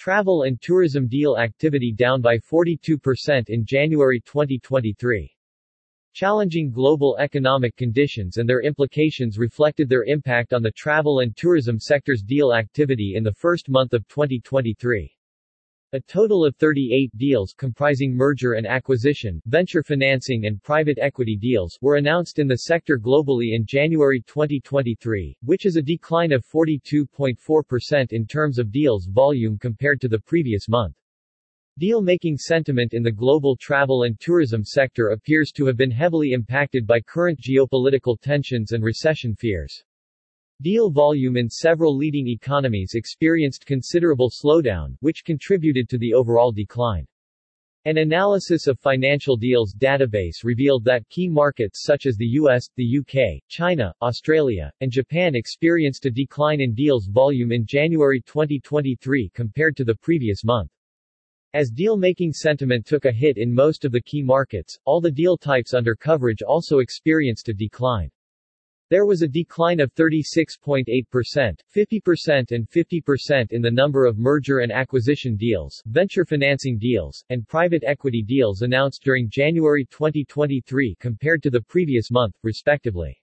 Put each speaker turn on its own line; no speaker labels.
Travel and tourism deal activity down by 42% in January 2023. Challenging global economic conditions and their implications reflected their impact on the travel and tourism sector's deal activity in the first month of 2023. A total of 38 deals comprising merger and acquisition, venture financing and private equity deals were announced in the sector globally in January 2023, which is a decline of 42.4% in terms of deals volume compared to the previous month. Deal-making sentiment in the global travel and tourism sector appears to have been heavily impacted by current geopolitical tensions and recession fears. Deal volume in several leading economies experienced considerable slowdown, which contributed to the overall decline. An analysis of financial deals database revealed that key markets such as the US, the UK, China, Australia, and Japan experienced a decline in deals volume in January 2023 compared to the previous month. As deal-making sentiment took a hit in most of the key markets, all the deal types under coverage also experienced a decline. There was a decline of 36.8%, 50% and 50% in the number of merger and acquisition deals, venture financing deals, and private equity deals announced during January 2023 compared to the previous month, respectively.